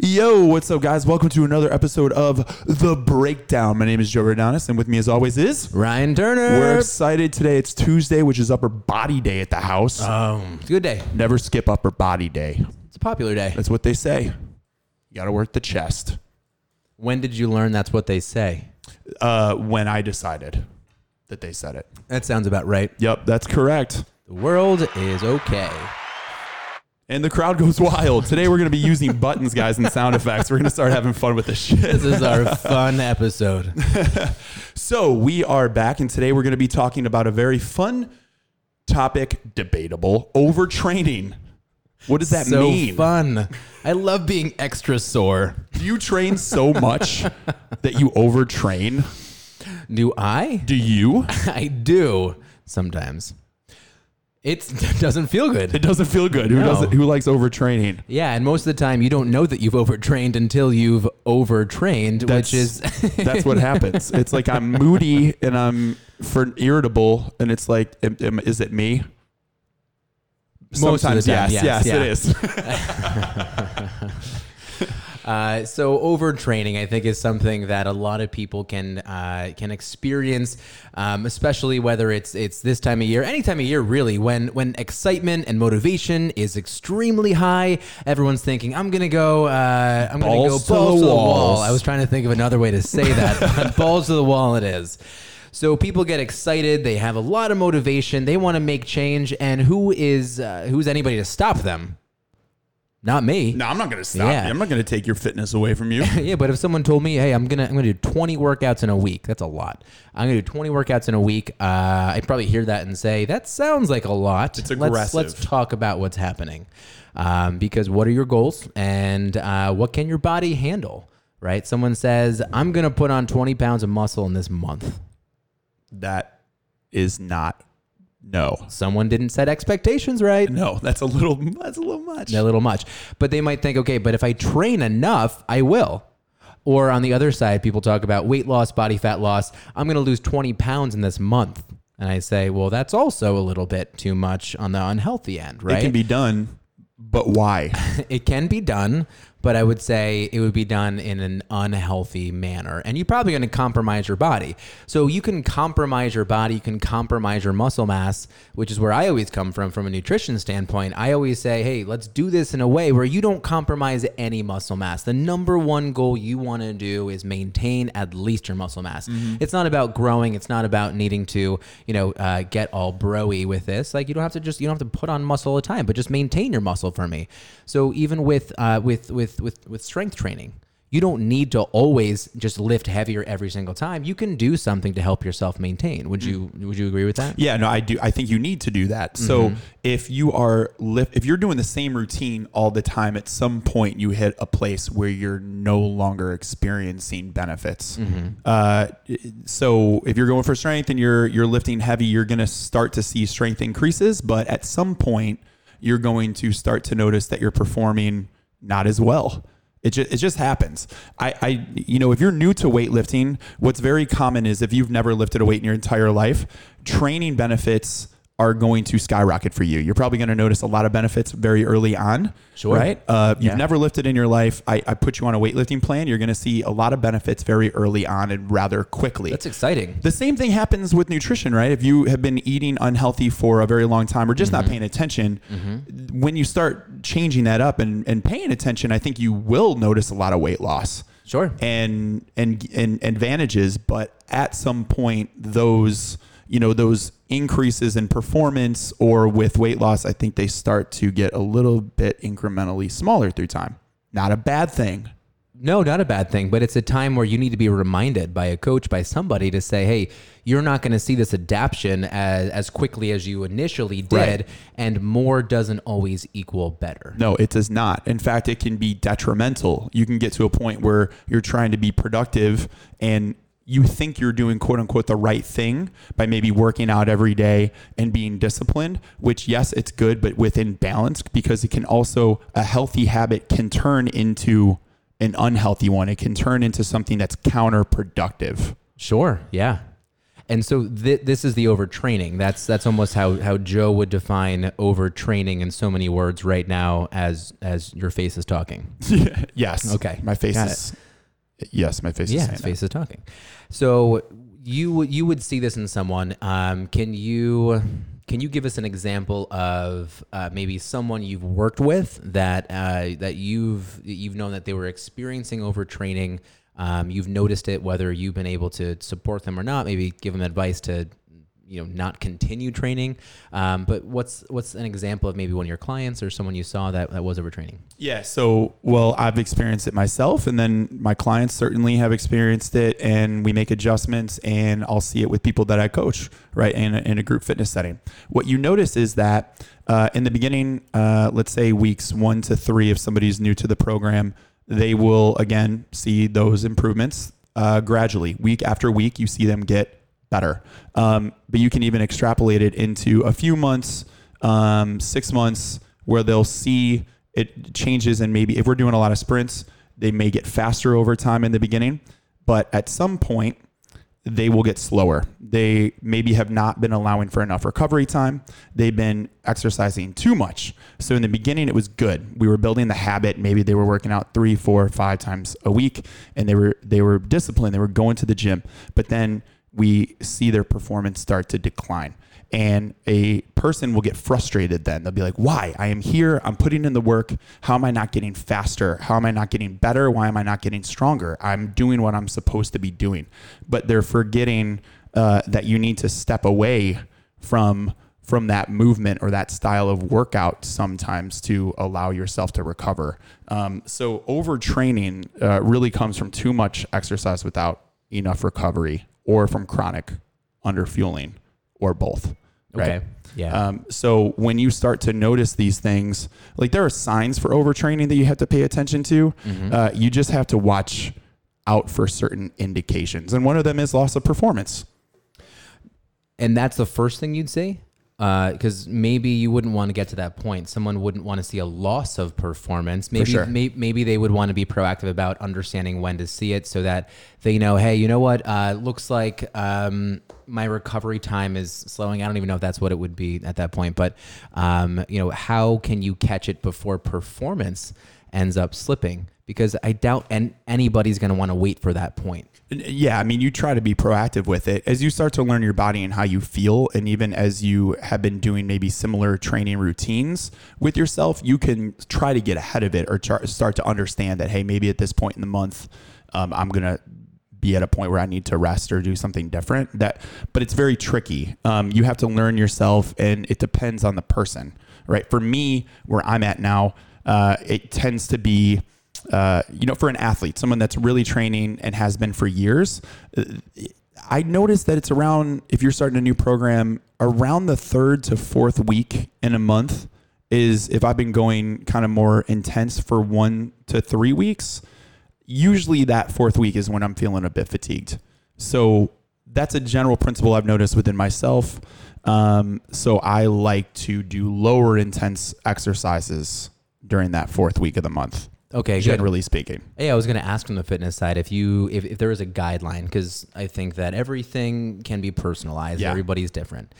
Yo, what's up, guys? Welcome to another episode of The Breakdown. My name is Joe Rodanis, and with me, as always, is Ryan Turner. we're excited today. It's Tuesday, which is Upper Body Day at the house. um, it's a good day. Never skip Upper Body Day. It's a popular day. That's what they say. You got to work the chest. When did you learn that's what they say? Uh, when I decided that they said it. That sounds about right. Yep, that's correct. The world is okay. And the crowd goes wild. Today, we're going to be using buttons, guys, and sound effects. We're going to start having fun with this shit. This is our fun episode. So we are back, and today we're going to be talking about a very fun topic, debatable overtraining. What does that so mean? fun. I love being extra sore. Do you train so much that you overtrain? Do I? Do you? I do sometimes. It doesn't feel good. It doesn't feel good. Who No. doesn't? Who likes overtraining? Yeah, and most of the time you don't know that you've overtrained until you've overtrained, That's- which is That's what happens. It's like I'm moody and I'm for irritable, and it's like, am- am- is it me? Most of the Sometimes, time, yes, yes, yes, yeah. it is. Uh, so overtraining, I think, is something that a lot of people can uh, can experience, um, especially whether it's it's this time of year, any time of year, really, when when excitement and motivation is extremely high. Everyone's thinking, "I'm gonna go, uh, I'm gonna go Balls balls to to the the wall." I was trying to think of another way to say that. but balls to the wall, it is. So people get excited. They have a lot of motivation. They want to make change, and who is uh, who's anybody to stop them? Not me. No, I'm not going to stop Yeah. you. I'm not going to take your fitness away from you. Yeah, but if someone told me, "Hey, I'm gonna I'm gonna do 20 workouts in a week," that's a lot. I'm gonna do 20 workouts in a week. Uh, I'd probably hear that and say, "That sounds like a lot." It's Let's, aggressive. let's talk about what's happening, um, because what are your goals and uh, what can your body handle? Right? Someone says, "I'm gonna put on 20 pounds of muscle in this month." that is not no. Someone didn't set expectations right. No, that's a little that's a little much. a little much. But they might think, okay, but if I train enough, I will. Or on the other side, people talk about weight loss, body fat loss. I'm going to lose 20 pounds in this month. And I say, well, that's also a little bit too much on the unhealthy end, right? It can be done, but why? it can be done, but I would say it would be done in an unhealthy manner. And you're probably going to compromise your body. So you can compromise your body, you can compromise your muscle mass, which is where I always come from from a nutrition standpoint. I always say, hey, let's do this in a way where you don't compromise any muscle mass. The number one goal you want to do is maintain at least your muscle mass. It's not about growing, it's not about needing to, you know, uh, get all broy with this. Like you don't have to just you don't have to put on muscle all the time, but just maintain your muscle for me. So even with uh, with with with with strength training, you don't need to always just lift heavier every single time. You can do something to help yourself maintain. Would you would you agree with that? Yeah, no, I do. I think you need to do that. So if you are lift, if you're doing the same routine all the time, at some point you hit a place where you're no longer experiencing benefits. Uh, so if you're going for strength and you're you're lifting heavy, you're going to start to see strength increases, but at some point you're going to start to notice that you're performing not as well. It just, it just happens. I, I, you know, if you're new to weightlifting, what's very common is if you've never lifted a weight in your entire life, training benefits are going to skyrocket for you. You're probably going to notice a lot of benefits very early on. Sure. Right? Uh, you've Yeah. never lifted in your life. I, I put you on a weightlifting plan. You're going to see a lot of benefits very early on and rather quickly. That's exciting. The same thing happens with nutrition, right? If you have been eating unhealthy for a very long time or just Mm-hmm. not paying attention, when you start changing that up and, and paying attention, I think you will notice a lot of weight loss Sure. and and and advantages but at some point those you know those increases in performance or with weight loss i think they start to get a little bit incrementally smaller through time not a bad thing No, not a bad thing, but it's a time where you need to be reminded by a coach, by somebody to say, hey, you're not going to see this adaption as, as quickly as you initially did, Right. and more doesn't always equal better. No, it does not. In fact, it can be detrimental. You can get to a point where you're trying to be productive and you think you're doing quote unquote the right thing by maybe working out every day and being disciplined, which yes, it's good, but within balance because it can also, a healthy habit can turn into an unhealthy one. It can turn into something that's counterproductive. Sure, yeah. And so th- this is the overtraining. That's that's almost how, how Joe would define overtraining in so many words right now as as your face is talking. yes. Okay. My face Got is. Yes, my face is Yeah, saying his face is talking. So you would you would see this in someone. Um, can you can you give us an example of uh, maybe someone you've worked with that uh, that you've you've known that they were experiencing overtraining? Um, you've noticed it, whether you've been able to support them or not. Maybe give them advice to you know not continue training. Um, but what's what's an example of maybe one of your clients or someone you saw that, that was overtraining? Yeah. So, well, I've experienced it myself, and then my clients certainly have experienced it, and we make adjustments, and I'll see it with people that I coach, right, in a, in a group fitness setting. What you notice is that uh, in the beginning, uh, let's say weeks one to three, if somebody's new to the program, they will again see those improvements uh, gradually, week after week. You see them get better, um, but you can even extrapolate it into a few months, um, six months, where they'll see it changes and maybe if we're doing a lot of sprints they may get faster over time in the beginning. But at some point they will get slower. They maybe have not been allowing for enough recovery time. They've been exercising too much. So in the beginning it was good. We were building the habit. Maybe they were working out three four five times a week and they were they were disciplined. They were going to the gym. But then we see their performance start to decline. And a person will get frustrated then. They'll be like why? I am here. I'm putting in the work. How am i not getting faster? How am i not getting better? Why am i not getting stronger? I'm doing what i'm supposed to be doing. But they're forgetting uh, that you need to step away from from that movement or that style of workout sometimes to allow yourself to recover. Um, so overtraining uh, really comes from too much exercise without enough recovery or from chronic underfueling or both. Right? Okay. Yeah. Um, so when you start to notice these things, like there are signs for overtraining that you have to pay attention to. Uh, you just have to watch out for certain indications, and one of them is loss of performance. And that's the first thing you'd say? Because maybe you wouldn't want to get to that point. Someone wouldn't want to see a loss of performance. Maybe, sure. may, maybe they would want to be proactive about understanding when to see it so that they know, hey, you know what? Uh, looks like um, my recovery time is slowing. I don't even know if that's what it would be at that point. But, um, you know, how can you catch it before performance ends up slipping? Because I doubt and anybody's going to want to wait for that point. Yeah, I mean, you try to be proactive with it as you start to learn your body and how you feel, and even as you have been doing maybe similar training routines with yourself, you can try to get ahead of it or start to understand that hey, maybe at this point in the month, um, I'm gonna be at a point where I need to rest or do something different. That, but it's very tricky. Um, you have to learn yourself, and it depends on the person, right? For me, where I'm at now, uh, it tends to be uh, you know, for an athlete, someone that's really training and has been for years, uh, I noticed that it's around, if you're starting a new program, around the third to fourth week in a month is if I've been going kind of more intense for one to three weeks, usually that fourth week is when I'm feeling a bit fatigued. So that's a general principle I've noticed within myself. Um, so I like to do lower intense exercises during that fourth week of the month Okay, good. generally speaking. Yeah, I was going to ask from the fitness side if you if, if there is a guideline because I think that everything can be personalized. Yeah. Everybody's different,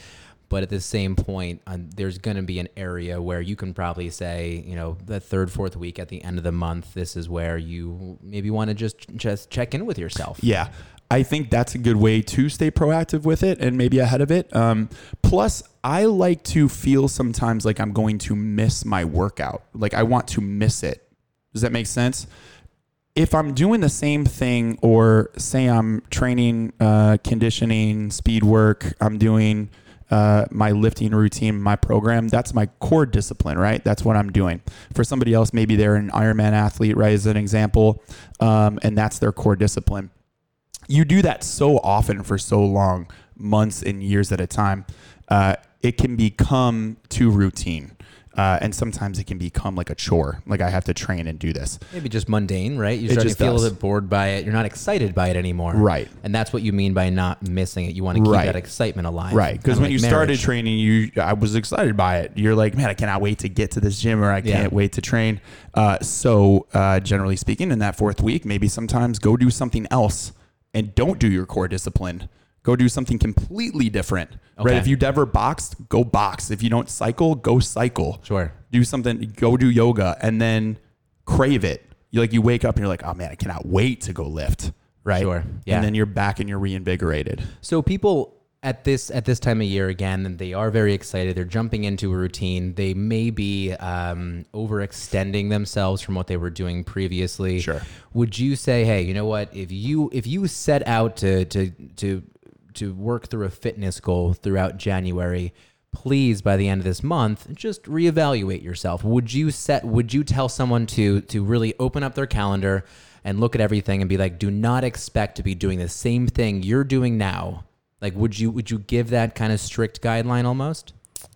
but at the same point, um, there's going to be an area where you can probably say, you know, the third, fourth week at the end of the month, this is where you maybe want to just just check in with yourself. Yeah. I think that's a good way to stay proactive with it and maybe ahead of it. Um, plus, I like to feel sometimes like I'm going to miss my workout. Like I want to miss it. Does that make sense? If I'm doing the same thing, or say I'm training, uh, conditioning, speed work, I'm doing uh, my lifting routine, my program, that's my core discipline, right? That's what I'm doing. For somebody else, maybe they're an Ironman athlete, right, as an example, um, and that's their core discipline you do that so often for so long, months and years at a time, uh, it can become too routine. Uh, and sometimes it can become like a chore. Like I have to train and do this. Maybe just mundane, right? You start to feel a little bit bored by it. You're not excited by it anymore. Right. And that's what you mean by not missing it. You want to keep Right. that excitement alive. Right. Because Kinda when like you started marriage. training, you I was excited by it. You're like, man, I cannot wait to get to this gym or I Yeah. can't wait to train. Uh, so uh, generally speaking, in that fourth week, maybe sometimes go do something else and don't do your core discipline go do something completely different. Right? If you've never boxed, go box. If you don't cycle, go cycle. Sure. Do something, go do yoga and then crave it. You like you wake up and you're like, "Oh man, I cannot wait to go lift." Right? Sure. Yeah. And then you're back and you're reinvigorated. So people at this at this time of year again, they are very excited. They're jumping into a routine. They may be um, overextending themselves from what they were doing previously. Sure. Would you say, hey, you know what? If you if you set out to to to to work through a fitness goal throughout January, please by the end of this month just reevaluate yourself. Would you set would you tell someone to to really open up their calendar and look at everything and be like do not expect to be doing the same thing you're doing now? Like would you would you give that kind of strict guideline almost?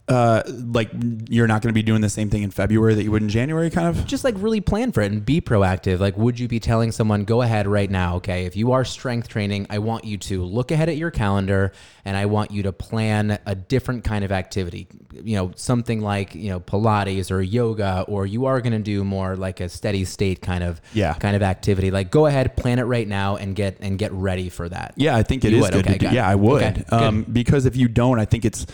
Uh, like you're not going to be doing the same thing in February that you would in January, kind of. just like really plan for it and be proactive. Like, would you be telling someone, go ahead right now? Okay. If you are strength training, I want you to look ahead at your calendar and I want you to plan a different kind of activity. You know, something like, you know, Pilates or yoga, or you are going to do more like a steady state kind of, Yeah. kind of activity. Like, go ahead, plan it right now and get, and get ready for that. Yeah, I think it You is would? good Okay. Yeah, I would. Okay, um, because if you don't, I think it's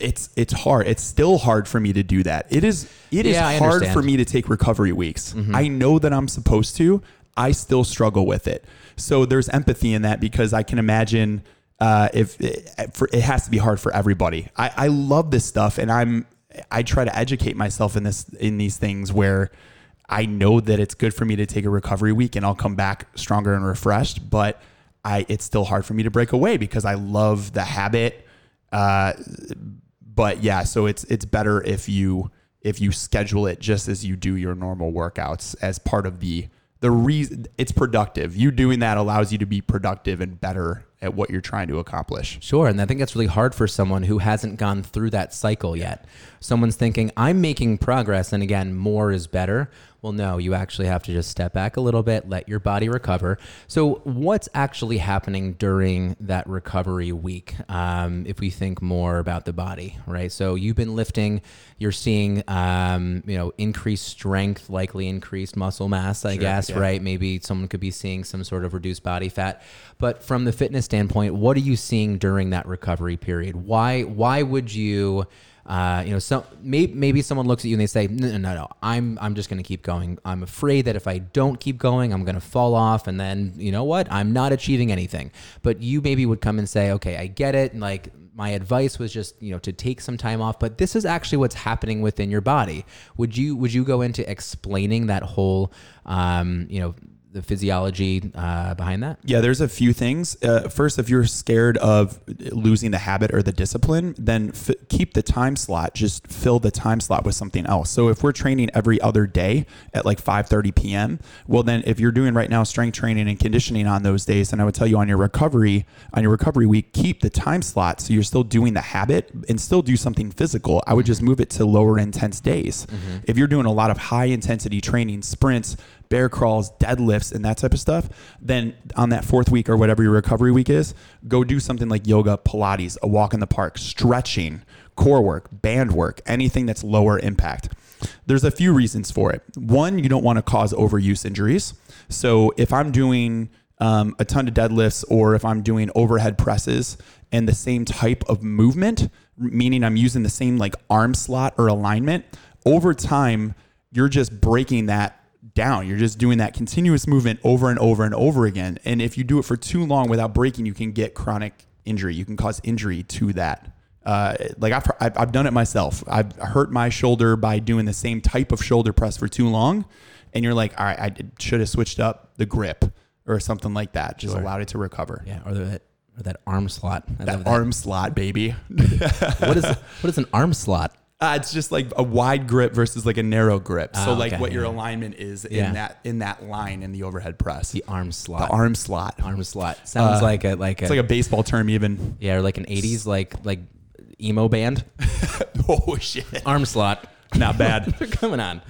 it's it's hard. It's still hard for me to do that. It is it is Yeah, I hard for me to take recovery weeks. I know that I'm supposed to. I still struggle with it. So there's empathy in that because I can imagine uh, if it, for, it has to be hard for everybody. I, I love this stuff, and I'm I try to educate myself in this in these things where I know that it's good for me to take a recovery week and I'll come back stronger and refreshed, but I it's still hard for me to break away because I love the habit. Uh, but yeah, so it's it's better if you if you schedule it just as you do your normal workouts as part of the the reason it's productive. You doing that allows you to be productive and better at what you're trying to accomplish. Sure. And I think that's really hard for someone who hasn't gone through that cycle yet. Someone's thinking, I'm making progress. And again, more is better. Well, no, you actually have to just step back a little bit, let your body recover. So, what's actually happening during that recovery week? Um, if we think more about the body, right? So, you've been lifting, you're seeing, um, you know, increased strength, likely increased muscle mass, I guess, yeah. right? Maybe someone could be seeing some sort of reduced body fat. But from the fitness standpoint, what are you seeing during that recovery period? Why why would you uh, you know, some maybe, maybe someone looks at you and they say, no, no, no, no, I'm I'm just going to keep going. I'm afraid that if I don't keep going, I'm going to fall off, and then you know what? I'm not achieving anything. But you maybe would come and say, okay, I get it. And like my advice was just you know to take some time off, but this is actually what's happening within your body. Would you would you go into explaining that whole um, you know the physiology uh, behind that? Yeah, there's a few things. Uh, first, if you're scared of losing the habit or the discipline, then f- keep the time slot. Just fill the time slot with something else. So if we're training every other day at like 5:30 p.m., well, then if you're doing right now strength training and conditioning on those days, then I would tell you on your recovery on your recovery week, keep the time slot so you're still doing the habit and still do something physical. I would just move it to lower intense days. If you're doing a lot of high intensity training, sprints bear crawls, deadlifts, and that type of stuff, then on that fourth week or whatever your recovery week is, go do something like yoga, Pilates, a walk in the park, stretching, core work, band work, anything that's lower impact. There's a few reasons for it. One, you don't want to cause overuse injuries. So if I'm doing um, a ton of deadlifts or if I'm doing overhead presses and the same type of movement, meaning I'm using the same like arm slot or alignment, over time, you're just breaking that down. You're just doing that continuous movement over and over and over again. And if you do it for too long without breaking, you can get chronic injury. You can cause injury to that. Uh, like I've, I've, I've done it myself. I've hurt my shoulder by doing the same type of shoulder press for too long. And you're like, all right, I should have switched up the grip or something like that. Just Sure. allowed it to recover. Yeah, or that or that arm slot. I love That arm slot, baby. What is what is an arm slot? Uh, it's just like a wide grip versus like a narrow grip. So Oh, like okay, what your alignment is Yeah. in that in that line in the overhead press. The arm slot. The arm slot. arm slot sounds Uh, like a like a, It's like a baseball term, even. yeah, or like an '80s like like emo band. oh shit! Arm slot. Not bad. They're Coming on.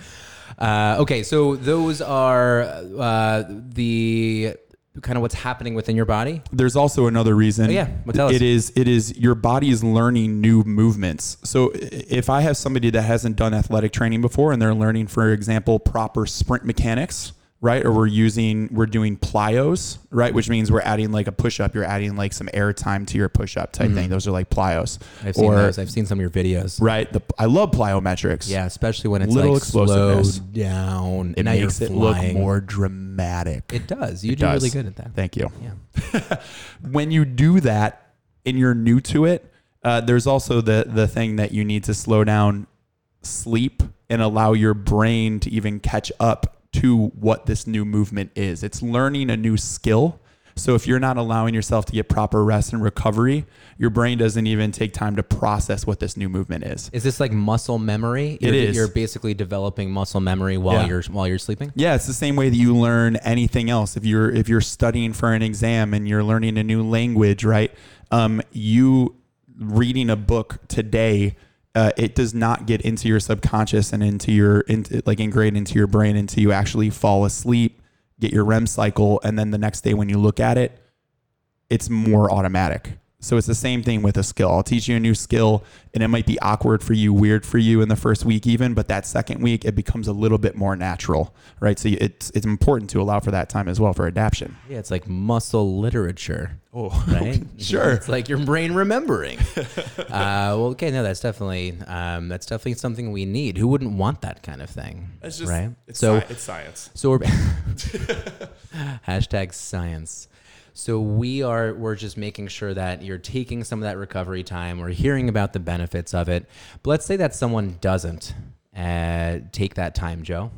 Uh, okay, so those are uh, the kind of what's happening within your body. There's also another reason. Oh, yeah. Well, tell us. It is it is your body is learning new movements. So if I have somebody that hasn't done athletic training before and they're learning, for example, proper sprint mechanics, right? Or we're using we're doing plyos, right? Which means we're adding like a push up. You're adding like some air time to your push up type thing. Those are like plyos. Mm-hmm. I've seen or those. I've seen some of your videos. right, the I love plyometrics. Yeah, especially when it's Little like slowed down. it makes it look more dramatic. It does. You It do really good at that. Thank you. Yeah. when you do that and you're new to it, uh, there's also the the thing that you need to slow down sleep and allow your brain to even catch up to what this new movement is. It's learning a new skill. So if you're not allowing yourself to get proper rest and recovery, your brain doesn't even take time to process what this new movement is. Is this like muscle memory? It You're, is. You're basically developing muscle memory while Yeah. you're while you're sleeping. Yeah, it's the same way that you learn anything else. If you're if you're studying for an exam and you're learning a new language, right? Um, you reading a book today, uh, it does not get into your subconscious and into your into like ingrained into your brain until you actually fall asleep, get your REM cycle, and then the next day when you look at it, it's more automatic. So it's the same thing with a skill. I'll teach you a new skill and it might be awkward for you, weird for you in the first week even, but that second week it becomes a little bit more natural, right? So it's it's important to allow for that time as well for adaptation. Yeah, it's like muscle literature. Oh, right? Sure. It's like your brain remembering. uh, well, okay, no, that's definitely um, that's definitely something we need. Who wouldn't want that kind of thing? right. so it's science. so we're hashtag science. So we are we're just making sure that you're taking some of that recovery time. We're hearing about the benefits of it. But let's say that someone doesn't uh, take that time, Joe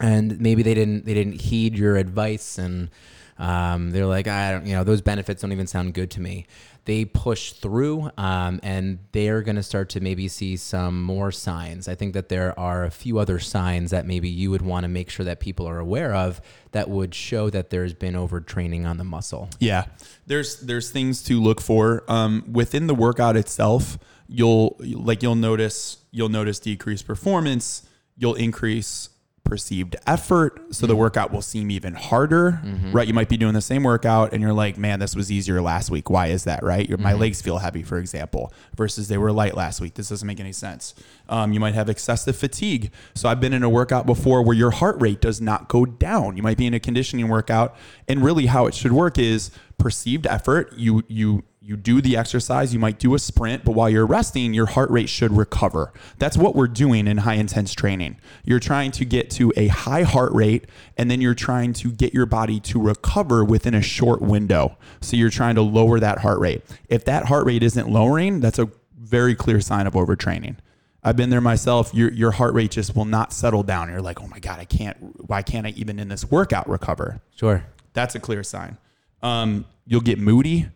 and maybe they didn't they didn't heed your advice and um, they're like I don't you know those benefits don't even sound good to me. They push through um, and they're going to start to maybe see some more signs. I think that there are a few other signs that maybe you would want to make sure that people are aware of that would show that there's been overtraining on the muscle. Yeah, there's there's things to look for um, within the workout itself. You'll like you'll notice you'll notice decreased performance. You'll increase perceived effort, so the mm. workout will seem even harder. Mm-hmm. Right? You might be doing the same workout and you're like, man, this was easier last week. Why is that? Right? Your, My mm-hmm. legs feel heavy, for example, versus they were light last week. This doesn't make any sense. Um, you might have excessive fatigue. So I've been in a workout before where your heart rate does not go down. You might be in a conditioning workout, and really how it should work is perceived effort. You you you do the exercise, you might do a sprint, but while you're resting, your heart rate should recover. That's what we're doing in high intense training. You're trying to get to a high heart rate and then you're trying to get your body to recover within a short window. So you're trying to lower that heart rate. If that heart rate isn't lowering, that's a very clear sign of overtraining. I've been there myself. Your your heart rate just will not settle down. You're like, oh my god, I can't. Why can't I even in this workout recover? Sure. That's a clear sign. Um, you'll get moody,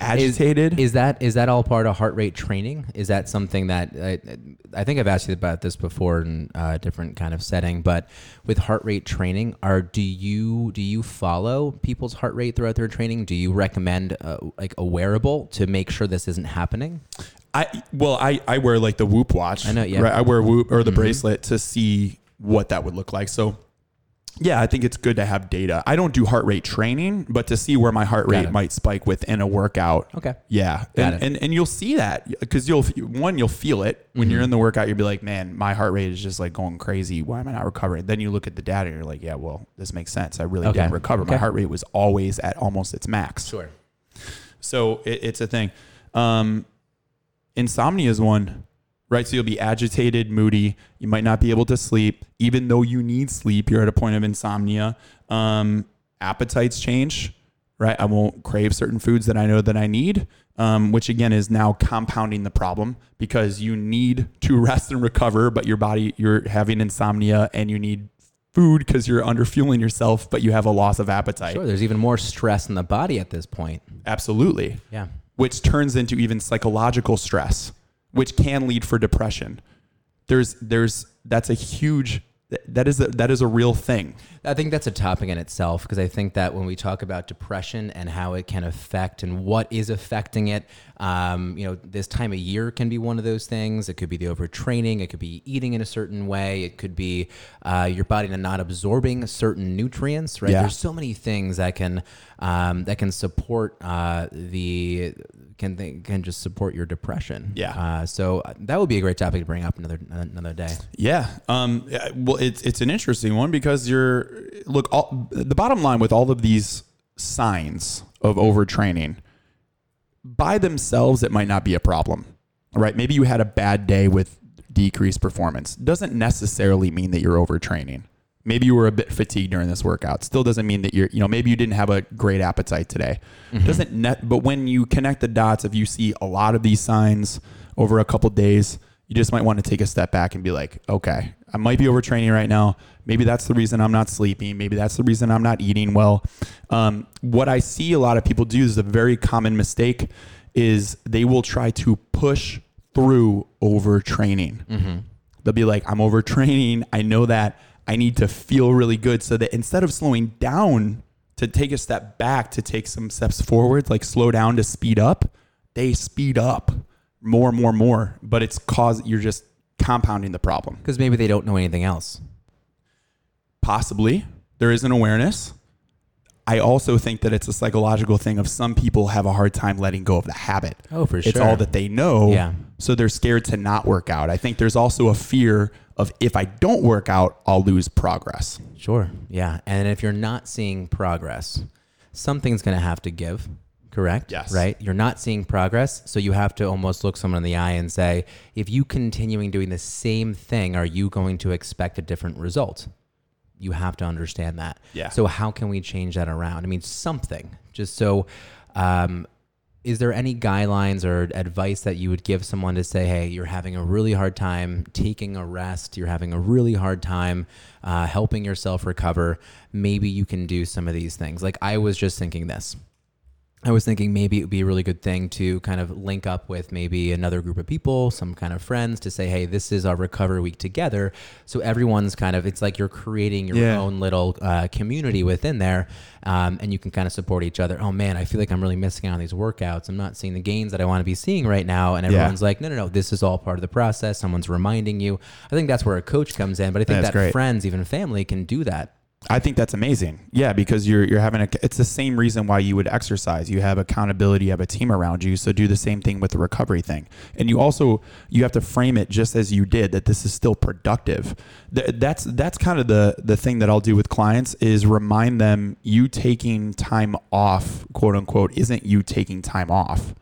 agitated. Is that is that all part of heart rate training? Is that something that I, I think I've asked you about this before in a different kind of setting? But with heart rate training, are do you do you follow people's heart rate throughout their training? Do you recommend uh, like a wearable to make sure this isn't happening? I well, I I wear like the Whoop watch. I know, yeah. Mm-hmm. Right, I wear Whoop or the bracelet to see what that would look like. So. Yeah, I think it's good to have data. I don't do heart rate training, but to see where my heart rate might spike within a workout. Okay. Yeah, Got and, it. and and you'll see that because you'll one you'll feel it when Mm-hmm. you're in the workout. You'll be like, man, my heart rate is just like going crazy. Why am I not recovering? Then you look at the data and you're like, yeah, well, this makes sense. I really Okay. didn't recover. My heart rate was always at almost its max. Sure. So it, it's a thing. Um, insomnia is one, right? So you'll be agitated, moody. You might not be able to sleep, even though you need sleep. You're at a point of insomnia. Um, appetites change, right? I won't crave certain foods that I know that I need, um, which again is now compounding the problem because you need to rest and recover, but your body, you're having insomnia and you need food because you're under fueling yourself, but you have a loss of appetite. Sure. There's even more stress in the body at this point. Absolutely Yeah. which turns into even psychological stress, which can lead for depression. There's there's that's a huge that is a, that is a real thing. I think that's a topic in itself because I think that when we talk about depression and how it can affect and what is affecting it, um, you know, this time of year can be one of those things. It could be the overtraining. It could be eating in a certain way. It could be uh, your body not absorbing certain nutrients. Right? Yeah. There's so many things that can um, that can support uh, the can th- can just support your depression. Yeah. Uh, so uh, that would be a great topic to bring up another another day. Yeah. Um, well, it's it's an interesting one because you're look. All, the bottom line with all of these signs of overtraining, by themselves, it might not be a problem, right? Maybe you had a bad day with decreased performance. Doesn't necessarily mean that you're overtraining. Maybe you were a bit fatigued during this workout. Still doesn't mean that you're, you know, maybe you didn't have a great appetite today. Doesn't net, but when you connect the dots, if you see a lot of these signs over a couple days, you just might want to take a step back and be like, okay, I might be overtraining right now. Maybe that's the reason I'm not sleeping. Maybe that's the reason I'm not eating well. Um, what I see a lot of people do is a very common mistake is they will try to push through overtraining. They'll be like, I'm overtraining. I know that I need to feel really good so that instead of slowing down to take a step back, to take some steps forward, like slow down to speed up, they speed up more, more, more. But it's cause you're just compounding the problem. Because maybe they don't know anything else. Possibly there is an awareness. I also think that it's a psychological thing of some people have a hard time letting go of the habit. Oh, for sure. It's all that they know. Yeah. So they're scared to not work out. I think there's also a fear of if I don't work out, I'll lose progress. Sure. Yeah. And if you're not seeing progress, something's going to have to give, correct? Yes. Right? You're not seeing progress. So you have to almost look someone in the eye and say, if you continuing doing the same thing, are you going to expect a different result? You have to understand that. Yeah. So how can we change that around? I mean, something just so, um, is there any guidelines or advice that you would give someone to say, hey, you're having a really hard time taking a rest, you're having a really hard time uh, helping yourself recover? Maybe you can do some of these things. Like I was just thinking this. I was thinking maybe it would be a really good thing to kind of link up with maybe another group of people, some kind of friends to say, hey, this is our recovery week together. So everyone's kind of, it's like you're creating your Yeah. own little uh, community within there um, and you can kind of support each other. Oh man, I feel like I'm really missing out on these workouts. I'm not seeing the gains that I want to be seeing right now. And everyone's like, no, no, no, this is all part of the process. Someone's reminding you. I think that's where a coach comes in, but I think That's that great. friends, even family, can do that. I think that's amazing. Yeah, because you're you're having a it's the same reason why you would exercise. You have accountability, you have a team around you. So do the same thing with the recovery thing. And you also you have to frame it just as you did that this is still productive. Th- That's that's kind of the the thing that I'll do with clients is remind them you taking time off, quote unquote, isn't you taking time off.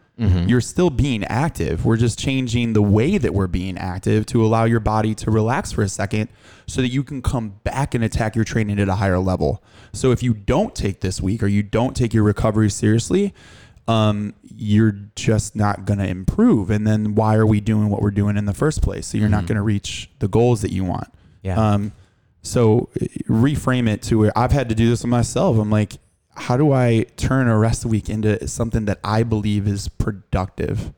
You're still being active. We're just changing the way that we're being active to allow your body to relax for a second so that you can come back and attack your training at a higher level. So if you don't take this week or you don't take your recovery seriously, um, you're just not going to improve. And then why are we doing what we're doing in the first place? So you're not going to reach the goals that you want. Yeah. Um, so uh, reframe it to where I've had to do this with myself. I'm like, how do I turn a rest week into something that I believe is productive?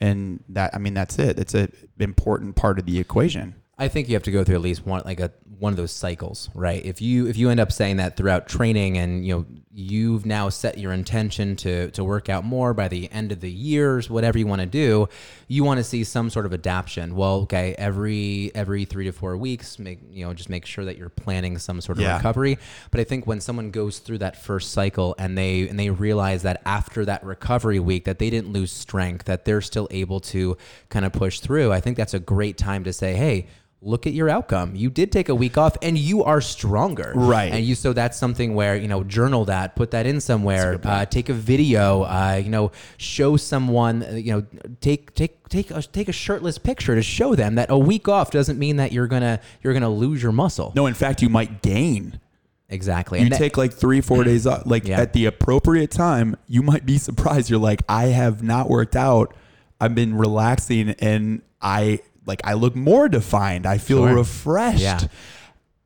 And that, I mean, that's it. It's an important part of the equation. I think you have to go through at least one like a one of those cycles, right? If you if you end up saying that throughout training and you know you've now set your intention to to work out more by the end of the years, whatever you want to do, you want to see some sort of adaptation. Well, okay, every every 3 to 4 weeks, make you know just make sure that you're planning some sort of Yeah. recovery. But I think when someone goes through that first cycle and they and they realize that after that recovery week that they didn't lose strength, that they're still able to kind of push through, I think that's a great time to say, "Hey, look at your outcome. You did take a week off and you are stronger. Right. And you so that's something where, you know, journal that, put that in somewhere, uh, take a video, uh, you know, show someone, uh, you know, take take take a, take a shirtless picture to show them that a week off doesn't mean that you're going to you're going to lose your muscle. No, in fact, you might gain. Exactly. You And that- take like three, four days off. Like Yeah. at the appropriate time, you might be surprised. You're like, I have not worked out. I've been relaxing and I like I look more defined. I feel Sure. refreshed. Yeah.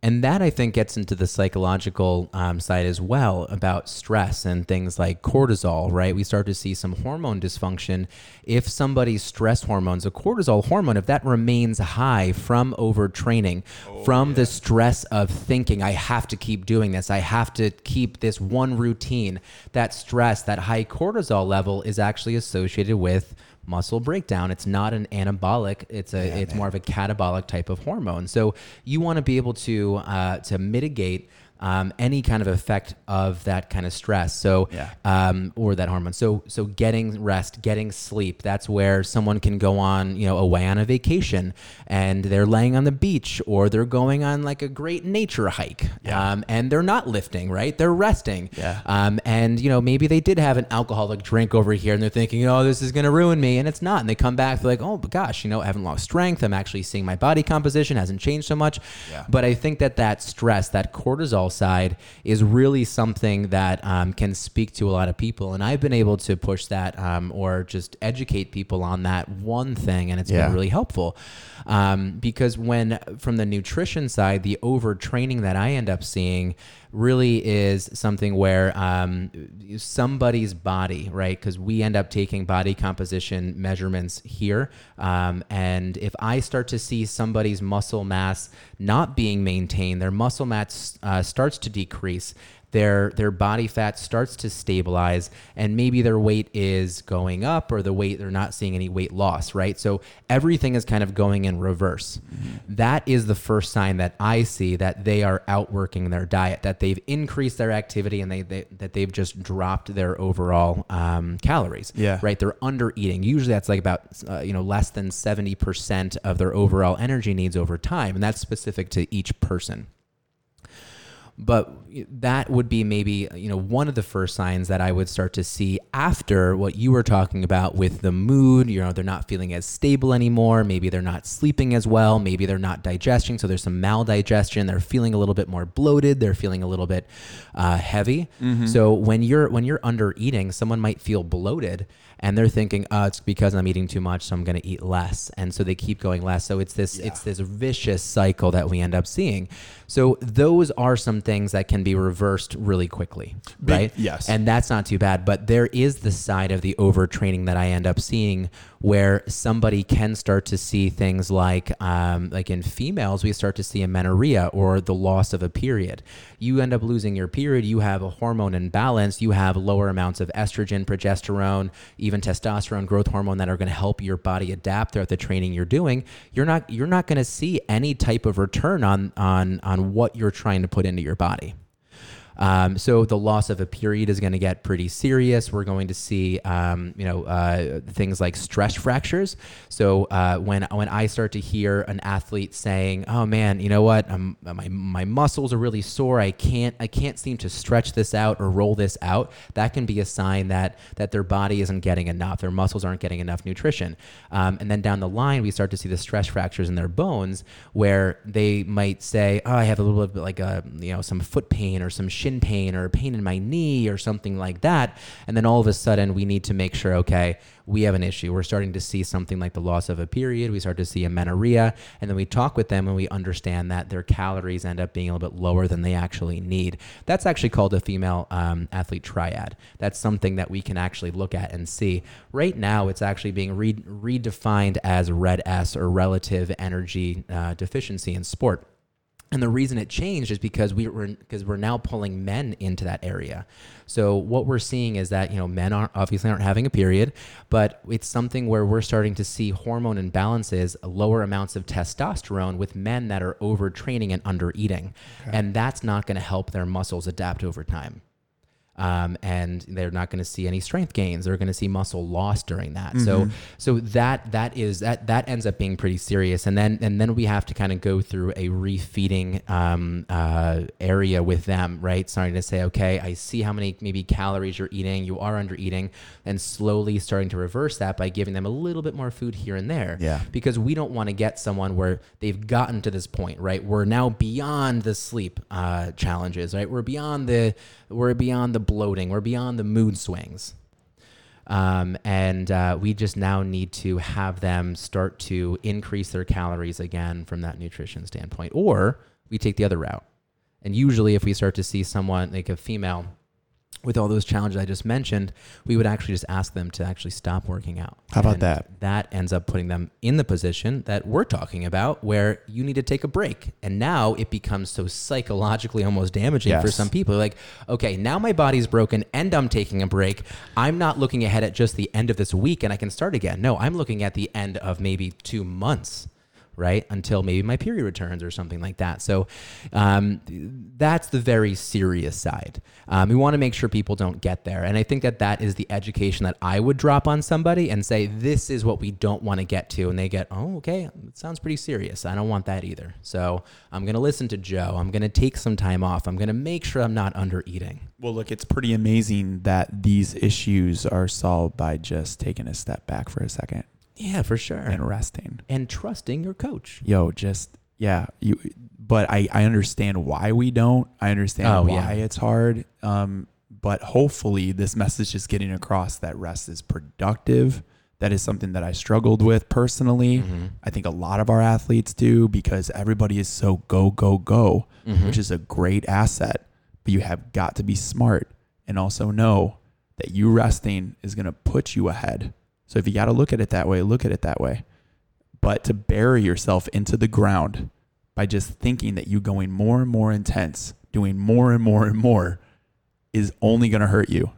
And that I think gets into the psychological um, side as well about stress and things like cortisol, right? We start to see some hormone dysfunction. If somebody's stress hormones, a cortisol hormone, if that remains high from overtraining, from the stress of thinking, I have to keep doing this, I have to keep this one routine, that stress, that high cortisol level is actually associated with muscle breakdown. It's not an anabolic. It's a it's more of a catabolic type of hormone. So you want to be able to uh, to mitigate um, any kind of effect of that kind of stress. So, Yeah. um, or that hormone. So, so getting rest, getting sleep. That's where someone can go on, you know, away on a vacation, and they're laying on the beach, or they're going on like a great nature hike, Yeah. um, and they're not lifting, right? They're resting. Yeah. Um, and you know, maybe they did have an alcoholic drink over here, and they're thinking, "Oh, this is going to ruin me," and it's not. And they come back, they're like, "Oh, but gosh, you know, I haven't lost strength. I'm actually seeing my body composition hasn't changed so much." Yeah. But I think that that stress, that cortisol side, is really something that um, can speak to a lot of people, and I've been able to push that um, or just educate people on that one thing, and it's Yeah. been really helpful. Um, because when from the nutrition side, the overtraining that I end up seeing really is something where um, somebody's body, right? Because we end up taking body composition measurements here. Um, and if I start to see somebody's muscle mass not being maintained, their muscle mass uh, starts to decrease their their body fat starts to stabilize and maybe their weight is going up or the weight they're not seeing any weight loss right? So everything is kind of going in reverse. That is the first sign that i see that they are outworking their diet that they've increased their activity and they, they that they've just dropped their overall um, calories Yeah. right? They're under eating usually that's like about uh, you know less than 70% of their overall energy needs over time and that's specific to each person but that would be maybe you know one of the first signs that I would start to see after what you were talking about with the mood. You know they're not feeling as stable anymore. Maybe they're not sleeping as well. Maybe they're not digesting. So there's some maldigestion. They're feeling a little bit more bloated. They're feeling a little bit uh, heavy. So when you're when you're under eating someone might feel bloated and they're thinking oh it's because I'm eating too much so I'm going to eat less and so they keep going less so it's this it's this vicious cycle that we end up seeing so those are some things that can be reversed really quickly, Big- right? yes. And that's not too bad. But there is the side of the overtraining that I end up seeing where somebody can start to see things like, um, like in females, we start to see amenorrhea or the loss of a period. You end up losing your period. You have a hormone imbalance. You have lower amounts of estrogen, progesterone, even testosterone, growth hormone that are going to help your body adapt throughout the training you're doing. You're not you're not going to see any type of return on on on what you're trying to put into your body. Um, so the loss of a period is going to get pretty serious. We're going to see, um, you know, uh, things like stress fractures. So uh, when when I start to hear an athlete saying, "Oh man, you know what? Um, my my muscles are really sore. I can't I can't seem to stretch this out or roll this out," that can be a sign that that their body isn't getting enough. Their muscles aren't getting enough nutrition. Um, and then down the line, we start to see the stress fractures in their bones, where they might say, "Oh, I have a little bit like a you know some foot pain or some shin pain or a pain in my knee or something like that," and then all of a sudden we need to make sure, okay, we have an issue. We're starting to see something like the loss of a period. We start to see amenorrhea, and then we talk with them and we understand that their calories end up being a little bit lower than they actually need. That's actually called a female um, athlete triad. That's something that we can actually look at and see. Right now, it's actually being re- redefined as red S or relative energy uh, deficiency in sport. And the reason it changed is because we were because we're now pulling men into that area. So what we're seeing is that you know men aren't obviously aren't having a period, but it's something where we're starting to see hormone imbalances, lower amounts of testosterone with men that are overtraining and under eating, and that's not going to help their muscles adapt over time um, and they're not going to see any strength gains. They're going to see muscle loss during that. So, so that that is that that ends up being pretty serious. And then and then we have to kind of go through a refeeding um, uh, area with them, right? Starting to say, okay, I see how many maybe calories you're eating. You are under eating, and slowly starting to reverse that by giving them a little bit more food here and there. Yeah. Because we don't want to get someone where they've gotten to this point, right? We're now beyond the sleep uh, challenges, right? We're beyond the we're beyond the bloating. We're beyond the mood swings. Um, and uh, we just now need to have them start to increase their calories again from that nutrition standpoint. Or we take the other route. And usually, if we start to see someone like a female with all those challenges I just mentioned, we would actually just ask them to actually stop working out. How about And that? That ends up putting them in the position that we're talking about where you need to take a break. And now it becomes so psychologically almost damaging for some people. Like, okay, now my body's broken and I'm taking a break. I'm not looking ahead at just the end of this week and I can start again. No, I'm looking at the end of maybe two months right? Until maybe my period returns or something like that. So um, that's the very serious side. Um, we want to make sure people don't get there. And I think that that is the education that I would drop on somebody and say, this is what we don't want to get to. And they get, oh, okay, it sounds pretty serious. I don't want that either. So I'm going to listen to Joe. I'm going to take some time off. I'm going to make sure I'm not under eating. Well, look, it's pretty amazing that these issues are solved by just taking a step back for a second Yeah, for sure. and resting. and trusting your coach. Yo, just yeah, you. But I I understand why we don't. I understand Oh, why yeah. it's hard. Um, but hopefully this message is getting across that rest is productive. That is something that I struggled with personally. Mm-hmm. I think a lot of our athletes do because everybody is so go go go, Mm-hmm. which is a great asset. But you have got to be smart and also know that you resting is going to put you ahead. So if you got to look at it that way, look at it that way. But to bury yourself into the ground by just thinking that you going more and more intense, doing more and more and more is only going to hurt you.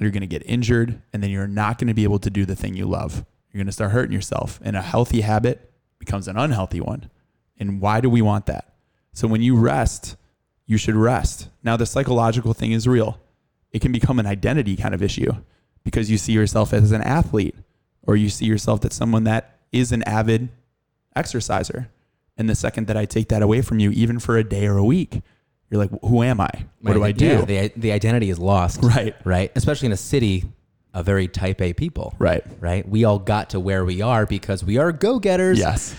You're going to get injured and then you're not going to be able to do the thing you love. You're going to start hurting yourself and a healthy habit becomes an unhealthy one. And why do we want that? So when you rest, you should rest. Now the psychological thing is real. It can become an identity kind of issue because you see yourself as an athlete or you see yourself as someone that is an avid exerciser. And the second that I take that away from you, even for a day or a week, you're like, who am I? What do I do? Yeah, the, the identity is lost. Right. Right. Especially in a city of very type A people. right. Right. We all got to where we are because we are go getters. Yes.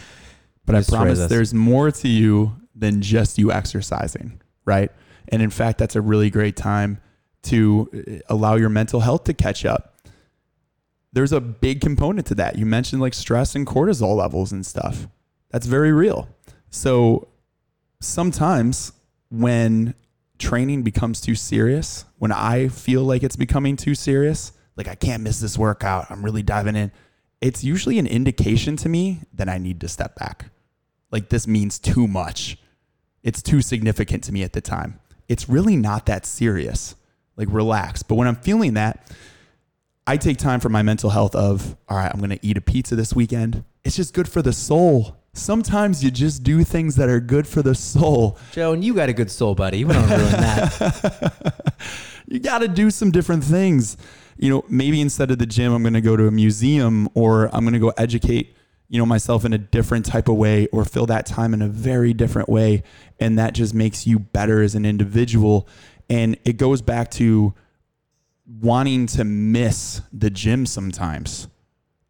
But I promise there's more to you than just you exercising, right? And in fact, that's a really great time to uh, allow your mental health to catch up. There's a big component to that. You mentioned like stress and cortisol levels and stuff. That's very real. So sometimes when training becomes too serious, when I feel like it's becoming too serious, like I can't miss this workout, I'm really diving in, it's usually an indication to me that I need to step back. Like this means too much. It's too significant to me at the time. It's really not that serious. Like relax. But when I'm feeling that, I take time for my mental health of, all right, I'm going to eat a pizza this weekend. It's just good for the soul. Sometimes you just do things that are good for the soul. Joe, and you got a good soul, buddy. You don't ruin that. you got to do some different things. You know, maybe instead of the gym, I'm going to go to a museum or I'm going to go educate, you know, myself in a different type of way or fill that time in a very different way. And that just makes you better as an individual. And it goes back to wanting to miss the gym sometimes.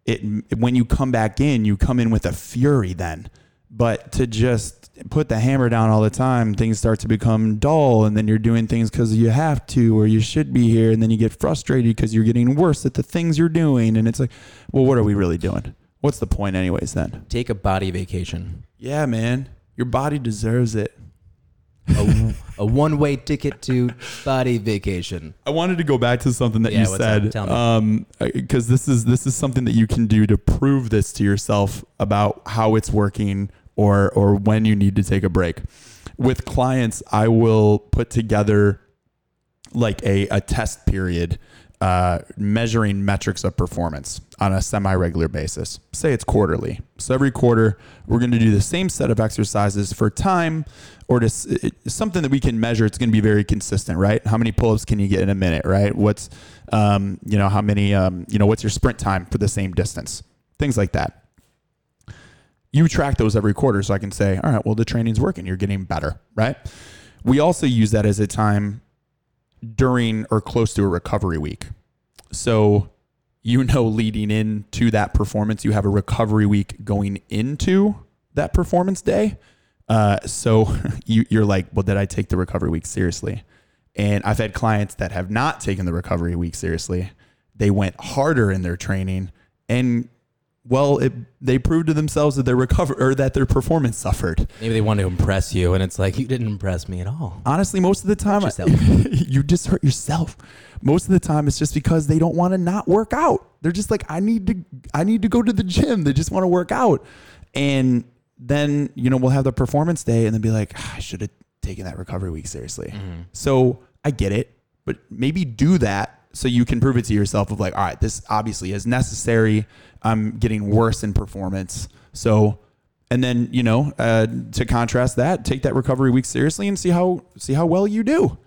It when you come back in, you come in with a fury then. But to just put the hammer down all the time, things start to become dull, and then you're doing things because you have to or you should be here, and then you get frustrated because you're getting worse at the things you're doing, and it's like, well, what are we really doing? What's the point, anyways? Then, Take a body vacation. yeah, man, your body deserves it. A, a one way ticket to body vacation. I wanted to go back to something that Yeah, you what's up? said, Tell me. um, because this is this is something that you can do to prove this to yourself about how it's working or or when you need to take a break. With clients, I will put together like a, a test period uh, measuring metrics of performance on a semi-regular basis. Say it's quarterly. So every quarter, we're going to do the same set of exercises for time or just something that we can measure. It's going to be very consistent, right? How many pull-ups can you get in a minute, right? What's, um, you know, how many, um, you know, what's your sprint time for the same distance? Things like that. You track those every quarter so I can say, all right, well, the training's working. You're getting better, right? We also use that as a time during or close to a recovery week. So, you know, leading into that performance, you have a recovery week going into that performance day. Uh, so you, you're like, well, did I take the recovery week seriously? And I've had clients that have not taken the recovery week seriously. They went harder in their training, and well, it, they proved to themselves that their recover or that their performance suffered. Maybe they want to impress you, and it's like, you didn't impress me at all. honestly, most of the time, Hurt you just hurt yourself. Most of the time, it's just because they don't want to not work out. They're just like, I need to, I need to go to the gym. They just want to work out, and then you know we'll have the performance day, and then be like, "Ah, I should have taken that recovery week seriously. So I get it, but maybe do that so you can prove it to yourself of like, all right, this obviously is necessary. I'm getting worse in performance, so And then, you know, uh, to contrast that, take that recovery week seriously and see how see how well you do.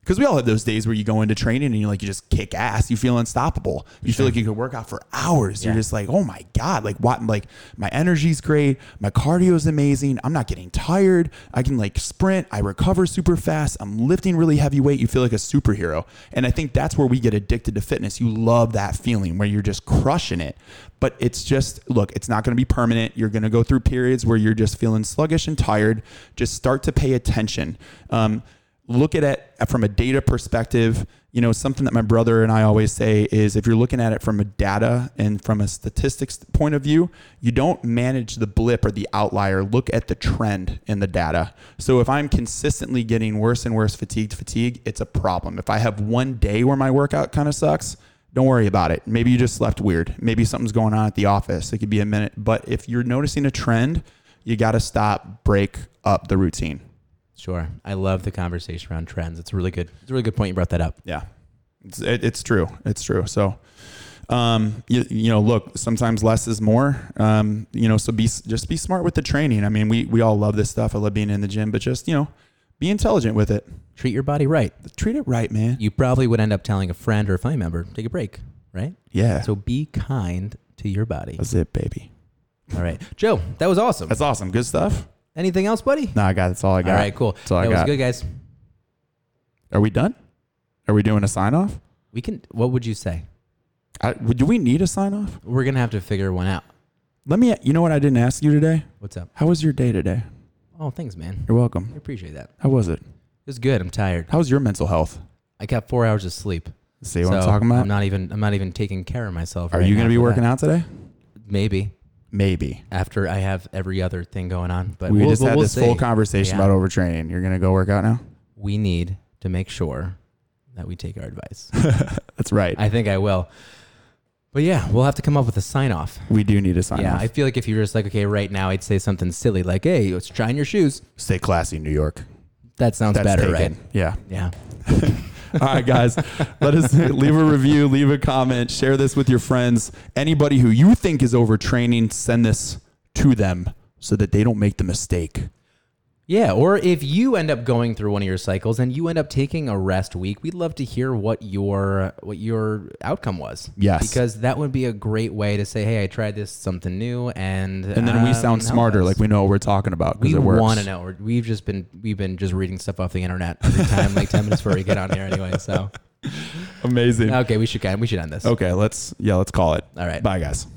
Because we all have those days where you go into training and you're like you just kick ass. You feel unstoppable. You feel like you could work out for hours. You're just like, oh my god, like what? Like my energy's great. My cardio is amazing. I'm not getting tired. I can like sprint. I recover super fast. I'm lifting really heavy weight. You feel like a superhero. And I think that's where we get addicted to fitness. You love that feeling where you're just crushing it. But it's just look, it's not going to be permanent. You're going to go through periods where you're just feeling sluggish and tired. Just start to pay attention. Um, look at it from a data perspective. You know, something that my brother and I always say is if you're looking at it from a data and from a statistics point of view, you don't manage the blip or the outlier. Look at the trend in the data. So if I'm consistently getting worse and worse fatigued fatigue, it's a problem. If I have one day where my workout kind of sucks, don't worry about it. Maybe you just slept weird. Maybe something's going on at the office. It could be a minute. But if you're noticing a trend, you got to stop, break up the routine. Sure. I love the conversation around trends. It's a really good. It's a really good point you brought that up. Yeah, it's it, it's true. It's true. So, um, you, you know, look, sometimes less is more. Um, you know, so be just be smart with the training. I mean, we we all love this stuff. I love being in the gym, but just you know, be intelligent with it. Treat your body right. Treat it right, man. You probably would end up telling a friend or a family member, take a break, right? Yeah, So be kind to your body. that's it, baby. All right. Joe, that was awesome. That's awesome. Good stuff. Anything else, buddy? No, I got. That's all I got. All right, cool. That's all I that was good, guys. Are we done? Are we doing a sign off? We can. What would you say? I, do we need a sign off? We're gonna have to figure one out. Let me. You know what I didn't ask you today? What's up? How was your day today? Oh, thanks, man. You're welcome. I appreciate that. How was it? It was good. I'm tired. How's your mental health? I got four hours of sleep. See what I'm talking about? I'm not even. I'm not even taking care of myself. Are right you now to be for working that. out today? Maybe Maybe. after I have every other thing going on. But we we'll, just we'll- had we'll this full see. conversation Yeah. about overtraining. You're to go work out now? We need to make sure that we take our advice. That's right. I think I will. But yeah, we'll have to come up with a sign off. we do need a sign off. yeah, off. I feel like if you're just like, okay, right now, I'd say something silly like, hey, let's shine your shoes. Stay classy, New York. That sounds That's better, taken. right? Yeah. Yeah. All right, guys. let us leave a review, leave a comment, share this with your friends. Anybody who you think is overtraining, send this to them so that they don't make the mistake. Yeah, or if you end up going through one of your cycles and you end up taking a rest week, we'd love to hear what your what your outcome was. Yes. because that would be a great way to say, "Hey, I tried this something new," and And then we um, sound smarter, like we know what we're talking about because we it works. want to know. We've just been we've been just reading stuff off the internet every time, like ten minutes before we get on here, anyway. So Amazing. okay, we should we should end this. Okay, let's yeah, let's call it. All right. Bye, guys.